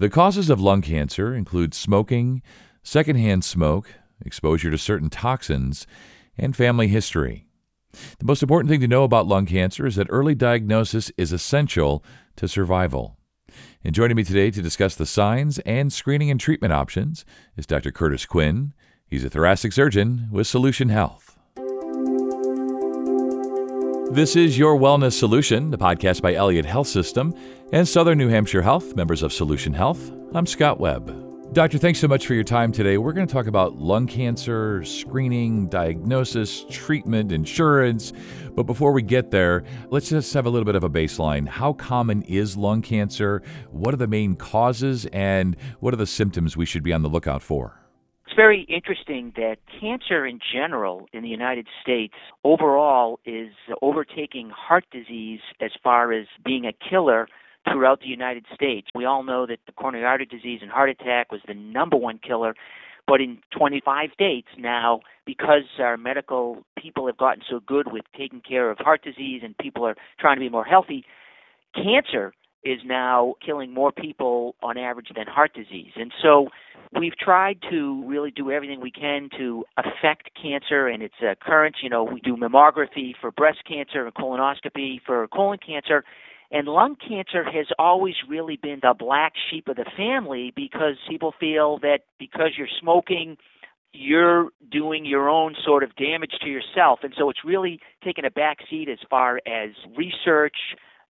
The causes of lung cancer include smoking, secondhand smoke, exposure to certain toxins, and family history. The most important thing to know about lung cancer is that early diagnosis is essential to survival. And joining me today to discuss the signs and screening and treatment options is Dr. Curtis Quinn. He's a thoracic surgeon with Solution Health. This is Your Wellness Solution, the podcast by Elliot Health System and Southern New Hampshire Health, members of Solution Health. I'm Scott Webb. Doctor, thanks so much for your time today. We're going to talk about lung cancer, screening, diagnosis, treatment, insurance. But before we get there, let's just have a little bit of a baseline. How common is lung cancer? What are the main causes? And what are the symptoms we should be on the lookout for? It's very interesting that cancer in general in the United States overall is overtaking heart disease as far as being a killer throughout the United States. We all know that the coronary artery disease and heart attack was the number one killer, but in 25 states now, because our medical people have gotten so good with taking care of heart disease and people are trying to be more healthy, cancer is now killing more people on average than heart disease. And so we've tried to really do everything we can to affect cancer and its occurrence. You know, we do mammography for breast cancer and colonoscopy for colon cancer. And lung cancer has always really been the black sheep of the family because people feel that because you're smoking, you're doing your own sort of damage to yourself. And so it's really taken a back seat as far as research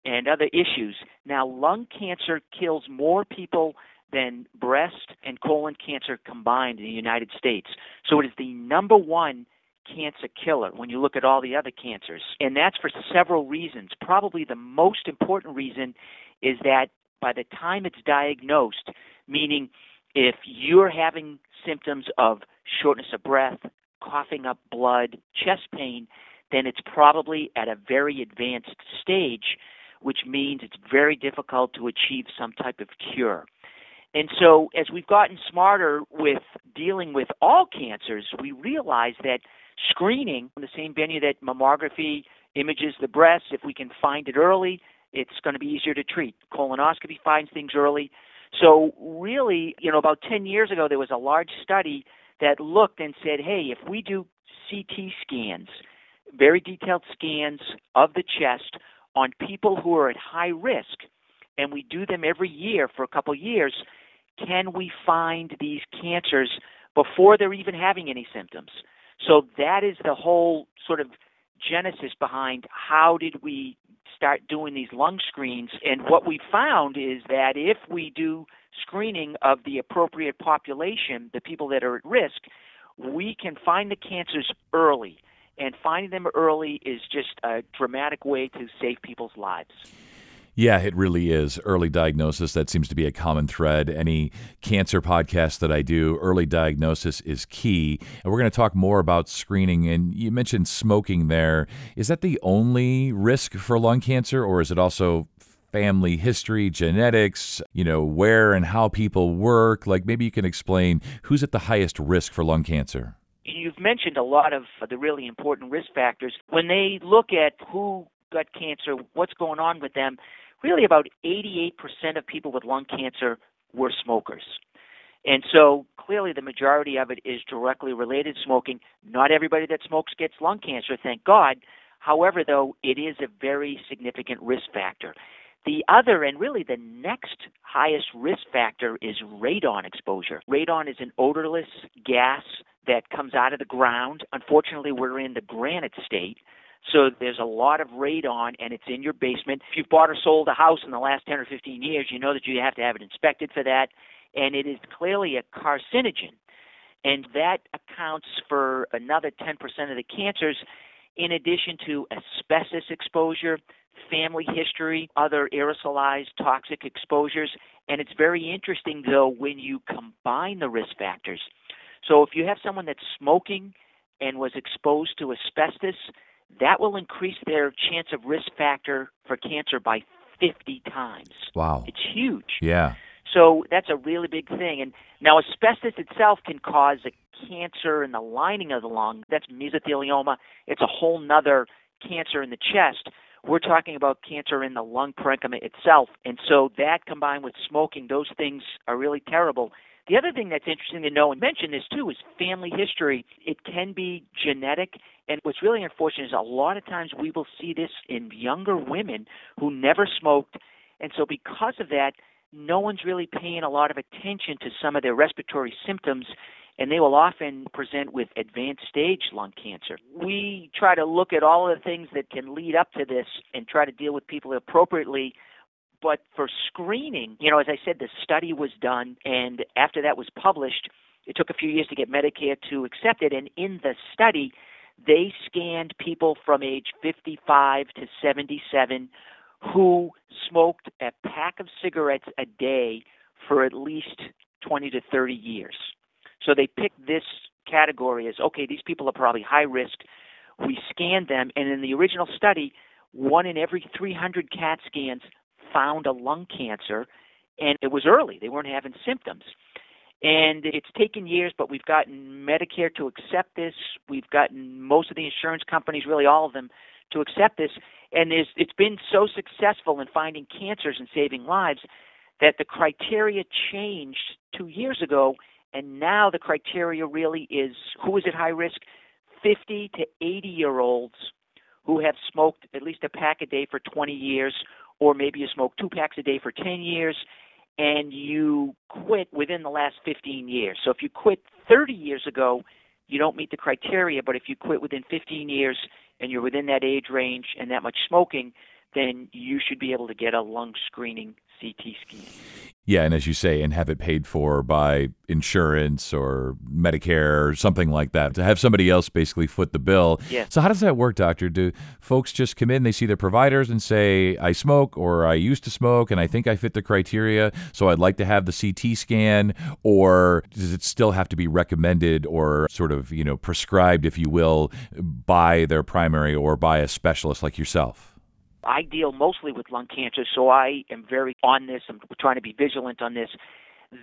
and other issues. Now, lung cancer kills more people than breast and colon cancer combined in the United States. So it is the number one cancer killer when you look at all the other cancers. And that's for several reasons. Probably the most important reason is that by the time it's diagnosed, meaning if you're having symptoms of shortness of breath, coughing up blood, chest pain, then it's probably at a very advanced stage, which means it's very difficult to achieve some type of cure. And so, as we've gotten smarter with dealing with all cancers, we realize that screening in the same venue that mammography images the breast, if we can find it early, it's going to be easier to treat. Colonoscopy finds things early. So, really, you know, about 10 years ago, there was a large study that looked and said, hey, if we do CT scans, very detailed scans of the chest on people who are at high risk, and we do them every year for a couple years, can we find these cancers before they're even having any symptoms? So that is the whole sort of genesis behind how did we start doing these lung screens. And what we found is that if we do screening of the appropriate population, the people that are at risk, we can find the cancers early. And finding them early is just a dramatic way to save people's lives. Yeah, it really is. Early diagnosis, that seems to be a common thread. Any cancer podcast that I do, early diagnosis is key. And we're going to talk more about screening. And you mentioned smoking there. Is that the only risk for lung cancer, or is it also family history, genetics, you know, where and how people work? Like maybe you can explain who's at the highest risk for lung cancer. You've mentioned a lot of the really important risk factors. When they look at who got cancer, what's going on with them, really about 88% of people with lung cancer were smokers. And so clearly the majority of it is directly related to smoking. Not everybody that smokes gets lung cancer, thank God. However, though, it is a very significant risk factor. The other and really the next highest risk factor is radon exposure. Radon is an odorless gas that comes out of the ground. Unfortunately, we're in the granite state. So there's a lot of radon, and it's in your basement. If you've bought or sold a house in the last 10 or 15 years, you know that you have to have it inspected for that. And it is clearly a carcinogen. And that accounts for another 10% of the cancers, in addition to asbestos exposure, family history, other aerosolized toxic exposures. And it's very interesting, though, when you combine the risk factors. So if you have someone that's smoking and was exposed to asbestos, that will increase their chance of risk factor for cancer by 50 times. Wow. It's huge. Yeah. So that's a really big thing. And now asbestos itself can cause a cancer in the lining of the lung. That's mesothelioma. It's a whole nother cancer in the chest. We're talking about cancer in the lung parenchyma itself. And so that combined with smoking, those things are really terrible. The other thing that's interesting to know and mention this too is family history. It can be genetic, and what's really unfortunate is a lot of times we will see this in younger women who never smoked, and so because of that, no one's really paying a lot of attention to some of their respiratory symptoms and they will often present with advanced stage lung cancer. We try to look at all of the things that can lead up to this and try to deal with people appropriately but for screening, you know, as I said, the study was done, and after that was published, it took a few years to get Medicare to accept it. And in the study, they scanned people from age 55 to 77 who smoked a pack of cigarettes a day for at least 20 to 30 years. So they picked this category as okay, these people are probably high risk. We scanned them, and in the original study, one in every 300 CAT scans found a lung cancer, and it was early. They weren't having symptoms. And it's taken years, but we've gotten Medicare to accept this. We've gotten most of the insurance companies, really all of them, to accept this. And it's been so successful in finding cancers and saving lives that the criteria changed two years ago. And now the criteria really is who is at high risk? 50 to 80 year olds who have smoked at least a pack a day for 20 years or maybe you smoke two packs a day for 10 years and you quit within the last 15 years. So if you quit 30 years ago, you don't meet the criteria, but if you quit within 15 years and you're within that age range and that much smoking, then you should be able to get a lung screening CT scan. Yeah, and as you say, and have it paid for by insurance or Medicare or something like that. To have somebody else basically foot the bill. Yeah. So how does that work, doctor? Do folks just come in, they see their providers and say, I smoke or I used to smoke and I think I fit the criteria, so I'd like to have the CT scan, or does it still have to be recommended or sort of, you know, prescribed, if you will, by their primary or by a specialist like yourself? I deal mostly with lung cancer, so I am very on this. I'm trying to be vigilant on this.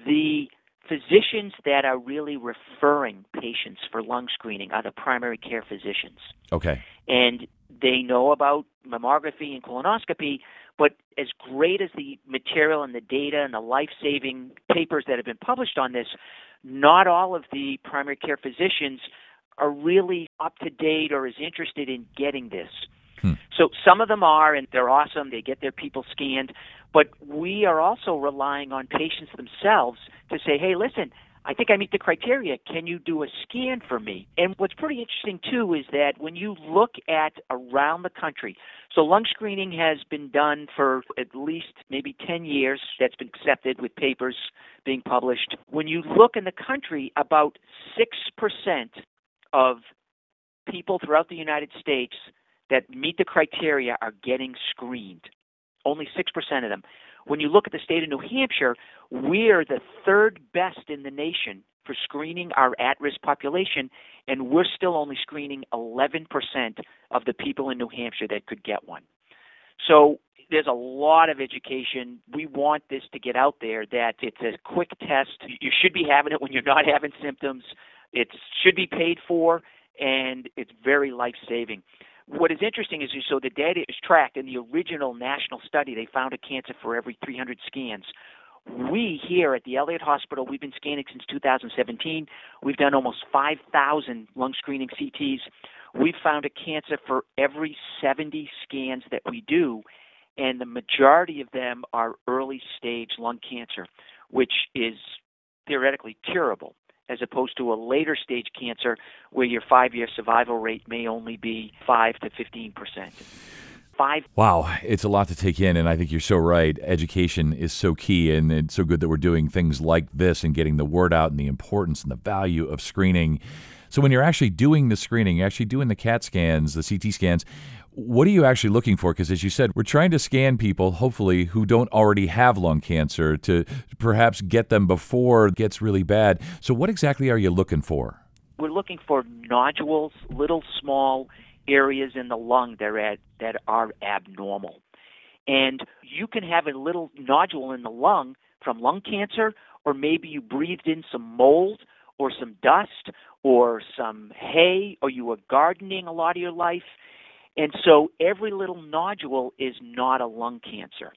The physicians that are really referring patients for lung screening are the primary care physicians. Okay. And they know about mammography and colonoscopy, but as great as the material and the data and the life saving papers that have been published on this, not all of the primary care physicians are really up to date or as interested in getting this. Hmm. So some of them are, and they're awesome. They get their people scanned. But we are also relying on patients themselves to say, hey, listen, I think I meet the criteria. Can you do a scan for me? And what's pretty interesting too is that when you look at around the country, so lung screening has been done for at least maybe 10 years. That's been accepted with papers being published. When you look in the country, about 6% of people throughout the United States that meet the criteria are getting screened. Only 6% of them. When you look at the state of New Hampshire, we're the third best in the nation for screening our at risk population, and we're still only screening 11% of the people in New Hampshire that could get one. So there's a lot of education. We want this to get out there that it's a quick test. You should be having it when you're not having symptoms. It should be paid for, and it's very life saving. What is interesting is so the data is tracked. In the original national study, they found a cancer for every 300 scans. We here at the Elliot Hospital, we've been scanning since 2017. We've done almost 5,000 lung screening CTs. We've found a cancer for every 70 scans that we do, and the majority of them are early stage lung cancer, which is theoretically curable as opposed to a later stage cancer where your five year survival rate may only be 5 to 15 percent. Five. Wow, it's a lot to take in, and I think you're so right. Education is so key, and it's so good that we're doing things like this and getting the word out and the importance and the value of screening. So, when you're actually doing the screening, actually doing the CAT scans, the CT scans, what are you actually looking for? Because as you said, we're trying to scan people, hopefully, who don't already have lung cancer to perhaps get them before it gets really bad. So, what exactly are you looking for? We're looking for nodules, little small areas in the lung that are, that are abnormal. And you can have a little nodule in the lung from lung cancer, or maybe you breathed in some mold or some dust or some hay, or you were gardening a lot of your life And so every little nodule is not a lung cancer.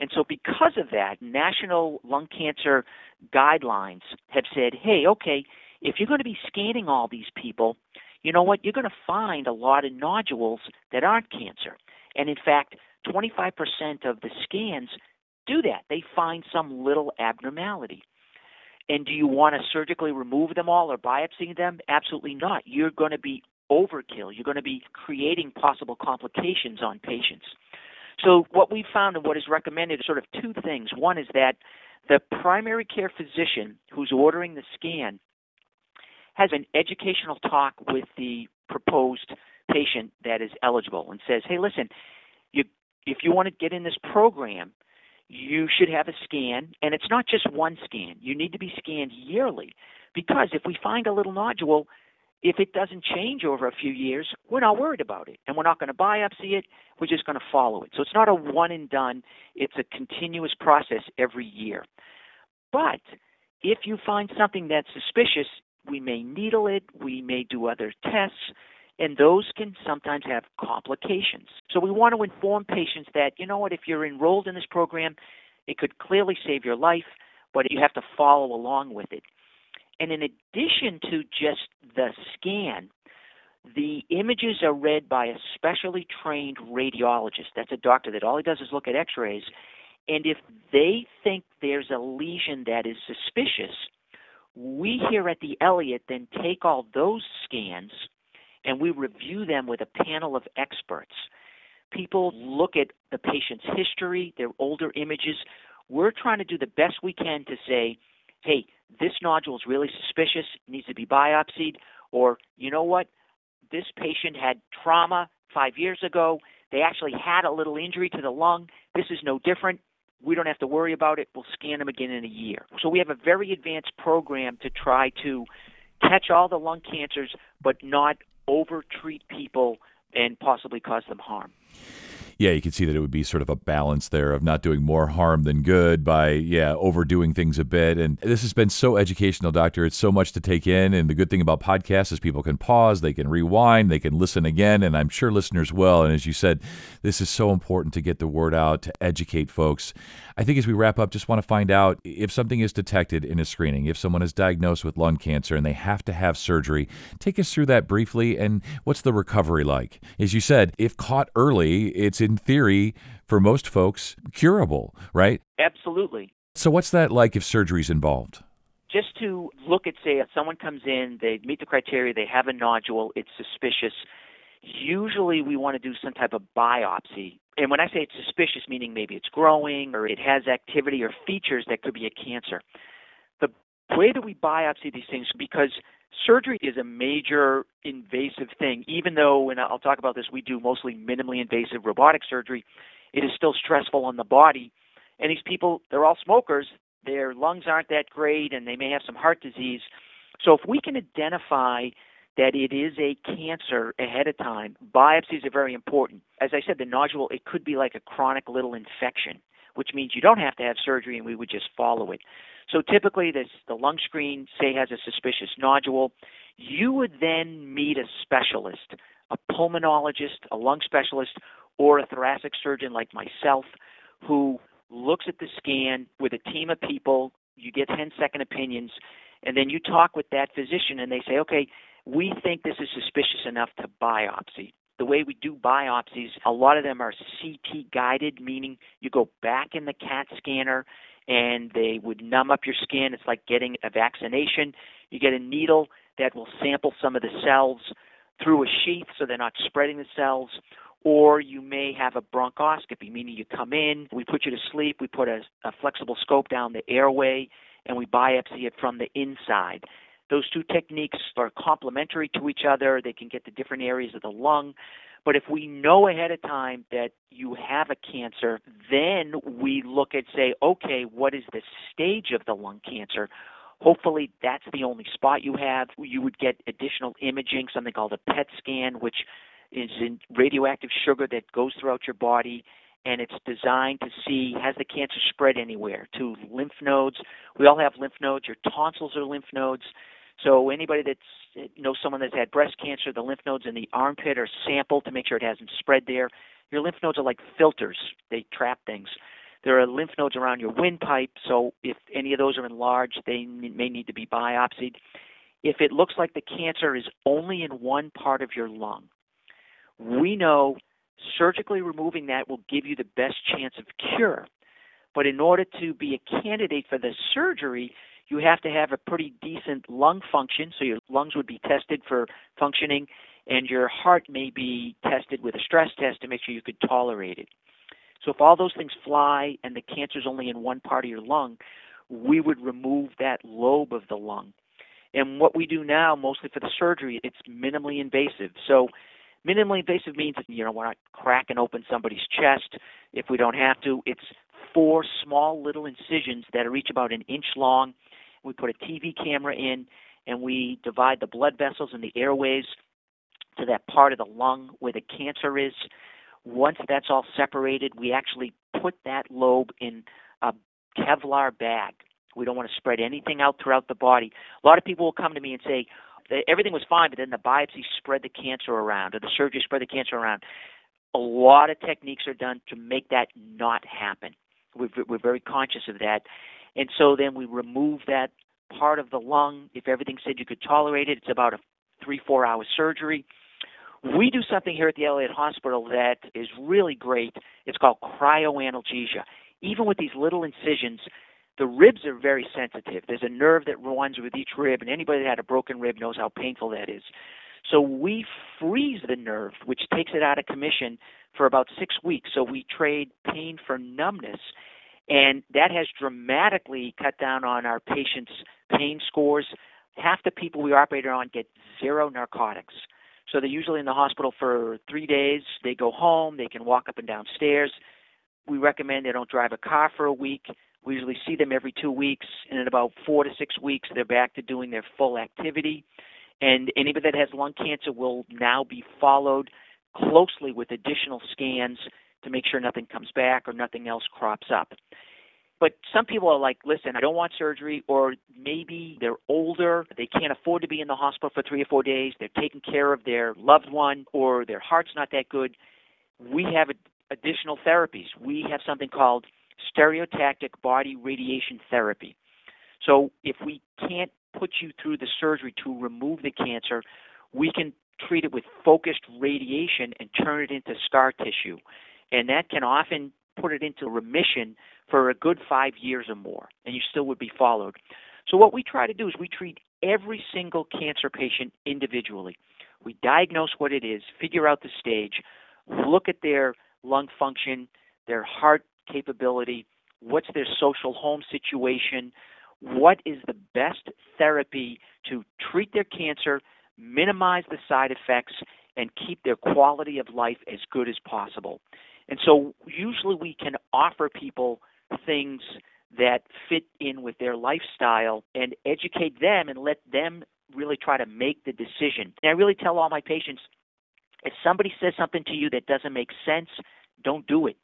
And so, because of that, national lung cancer guidelines have said, hey, okay, if you're going to be scanning all these people, you know what? You're going to find a lot of nodules that aren't cancer. And in fact, 25% of the scans do that. They find some little abnormality. And do you want to surgically remove them all or biopsy them? Absolutely not. You're going to be overkill. You're going to be creating possible complications on patients. So, what we've found and what is recommended is sort of two things. One is that the primary care physician who's ordering the scan has an educational talk with the proposed patient that is eligible and says, hey, listen, you, if you want to get in this program, you should have a scan, and it's not just one scan. You need to be scanned yearly because if we find a little nodule, if it doesn't change over a few years, we're not worried about it. And we're not going to biopsy it. We're just going to follow it. So it's not a one and done, it's a continuous process every year. But if you find something that's suspicious, we may needle it, we may do other tests, and those can sometimes have complications. So we want to inform patients that, you know what, if you're enrolled in this program, it could clearly save your life, but you have to follow along with it. And in addition to just the scan, the images are read by a specially trained radiologist. That's a doctor that all he does is look at x rays. And if they think there's a lesion that is suspicious, we here at the Elliot then take all those scans and we review them with a panel of experts. People look at the patient's history, their older images. We're trying to do the best we can to say, hey, this nodule is really suspicious, needs to be biopsied, or you know what, this patient had trauma five years ago. They actually had a little injury to the lung. This is no different. We don't have to worry about it. We'll scan them again in a year. So we have a very advanced program to try to catch all the lung cancers, but not over treat people and possibly cause them harm yeah, you can see that it would be sort of a balance there of not doing more harm than good by, yeah, overdoing things a bit. And this has been so educational, Doctor. It's so much to take in. And the good thing about podcasts is people can pause, they can rewind, they can listen again. And I'm sure listeners will. And as you said, this is so important to get the word out, to educate folks. I think as we wrap up, just want to find out if something is detected in a screening, if someone is diagnosed with lung cancer and they have to have surgery, take us through that briefly and what's the recovery like? As you said, if caught early, it's in theory for most folks curable, right? Absolutely. So what's that like if surgery's involved? Just to look at, say, if someone comes in, they meet the criteria, they have a nodule, it's suspicious usually we want to do some type of biopsy. And when I say it's suspicious, meaning maybe it's growing or it has activity or features that could be a cancer. The way that we biopsy these things, because surgery is a major invasive thing, even though, and I'll talk about this, we do mostly minimally invasive robotic surgery, it is still stressful on the body. And these people, they're all smokers, their lungs aren't that great, and they may have some heart disease. So if we can identify that it is a cancer ahead of time, biopsies are very important. As I said, the nodule, it could be like a chronic little infection, which means you don't have to have surgery and we would just follow it. So typically, this, the lung screen, say, has a suspicious nodule. You would then meet a specialist, a pulmonologist, a lung specialist, or a thoracic surgeon like myself, who looks at the scan with a team of people. You get 10 second opinions, and then you talk with that physician, and they say, okay, we think this is suspicious enough to biopsy. The way we do biopsies, a lot of them are CT guided, meaning you go back in the CAT scanner and they would numb up your skin. It's like getting a vaccination. You get a needle that will sample some of the cells through a sheath so they're not spreading the cells. Or you may have a bronchoscopy, meaning you come in, we put you to sleep, we put a, a flexible scope down the airway, and we biopsy it from the inside. Those two techniques are complementary to each other. They can get to different areas of the lung. But if we know ahead of time that you have a cancer, then we look at say, okay, what is the stage of the lung cancer? Hopefully, that's the only spot you have. You would get additional imaging, something called a PET scan, which is in radioactive sugar that goes throughout your body and it's designed to see has the cancer spread anywhere to lymph nodes. We all have lymph nodes. Your tonsils are lymph nodes. So anybody that's knows someone that's had breast cancer, the lymph nodes in the armpit are sampled to make sure it hasn't spread there. Your lymph nodes are like filters; they trap things. There are lymph nodes around your windpipe, so if any of those are enlarged, they may need to be biopsied. If it looks like the cancer is only in one part of your lung, we know surgically removing that will give you the best chance of cure. But in order to be a candidate for the surgery, you have to have a pretty decent lung function. So your lungs would be tested for functioning, and your heart may be tested with a stress test to make sure you could tolerate it. So if all those things fly and the cancer is only in one part of your lung, we would remove that lobe of the lung. And what we do now, mostly for the surgery, it's minimally invasive. So minimally invasive means you know we're not cracking open somebody's chest if we don't have to. It's four small little incisions that are each about an inch long. We put a TV camera in and we divide the blood vessels and the airways to that part of the lung where the cancer is. Once that's all separated, we actually put that lobe in a Kevlar bag. We don't want to spread anything out throughout the body. A lot of people will come to me and say, everything was fine, but then the biopsy spread the cancer around, or the surgery spread the cancer around. A lot of techniques are done to make that not happen. We're, we're very conscious of that. And so then we remove that part of the lung. If everything said you could tolerate it, it's about a three, four hour surgery. We do something here at the Elliot Hospital that is really great. It's called cryoanalgesia. Even with these little incisions, the ribs are very sensitive. There's a nerve that runs with each rib, and anybody that had a broken rib knows how painful that is. So we freeze the nerve, which takes it out of commission for about six weeks. So we trade pain for numbness. And that has dramatically cut down on our patients' pain scores. Half the people we operate on get zero narcotics. So they're usually in the hospital for three days. They go home, they can walk up and down stairs. We recommend they don't drive a car for a week. We usually see them every two weeks, and in about four to six weeks, they're back to doing their full activity. And anybody that has lung cancer will now be followed closely with additional scans to make sure nothing comes back or nothing else crops up. But some people are like, listen, I don't want surgery, or maybe they're older, they can't afford to be in the hospital for three or four days, they're taking care of their loved one, or their heart's not that good. We have additional therapies. We have something called stereotactic body radiation therapy. So if we can't put you through the surgery to remove the cancer, we can treat it with focused radiation and turn it into scar tissue. And that can often put it into remission for a good five years or more, and you still would be followed. So, what we try to do is we treat every single cancer patient individually. We diagnose what it is, figure out the stage, look at their lung function, their heart capability, what's their social home situation, what is the best therapy to treat their cancer, minimize the side effects, and keep their quality of life as good as possible. And so usually we can offer people things that fit in with their lifestyle and educate them and let them really try to make the decision. And I really tell all my patients if somebody says something to you that doesn't make sense, don't do it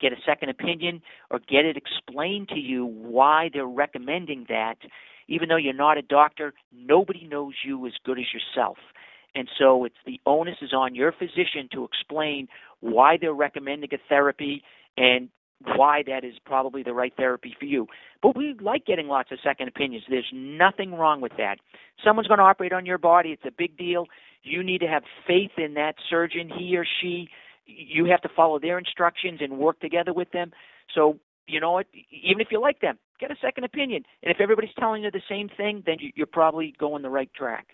get a second opinion, or get it explained to you why they're recommending that. Even though you're not a doctor, nobody knows you as good as yourself. And so it's the onus is on your physician to explain why they're recommending a therapy and why that is probably the right therapy for you. But we like getting lots of second opinions. There's nothing wrong with that. Someone's going to operate on your body, it's a big deal. You need to have faith in that surgeon, he or she you have to follow their instructions and work together with them. So, you know what? Even if you like them, get a second opinion. And if everybody's telling you the same thing, then you're probably going the right track.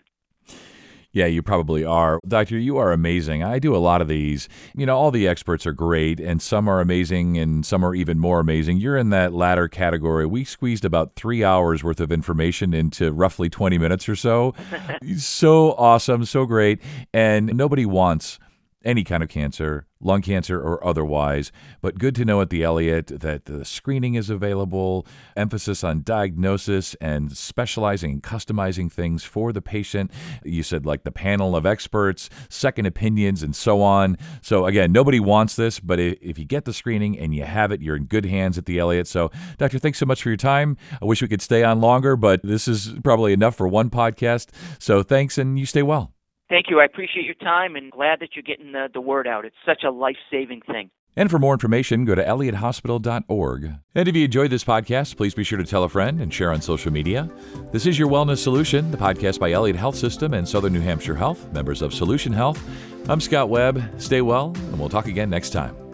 Yeah, you probably are. Doctor, you are amazing. I do a lot of these. You know, all the experts are great, and some are amazing, and some are even more amazing. You're in that latter category. We squeezed about three hours worth of information into roughly 20 minutes or so. so awesome, so great. And nobody wants any kind of cancer, lung cancer or otherwise. But good to know at the Elliot that the screening is available, emphasis on diagnosis and specializing and customizing things for the patient. You said like the panel of experts, second opinions, and so on. So, again, nobody wants this, but if you get the screening and you have it, you're in good hands at the Elliot. So, Doctor, thanks so much for your time. I wish we could stay on longer, but this is probably enough for one podcast. So, thanks and you stay well. Thank you. I appreciate your time and glad that you're getting the, the word out. It's such a life saving thing. And for more information, go to elliothospital.org. And if you enjoyed this podcast, please be sure to tell a friend and share on social media. This is Your Wellness Solution, the podcast by Elliot Health System and Southern New Hampshire Health, members of Solution Health. I'm Scott Webb. Stay well, and we'll talk again next time.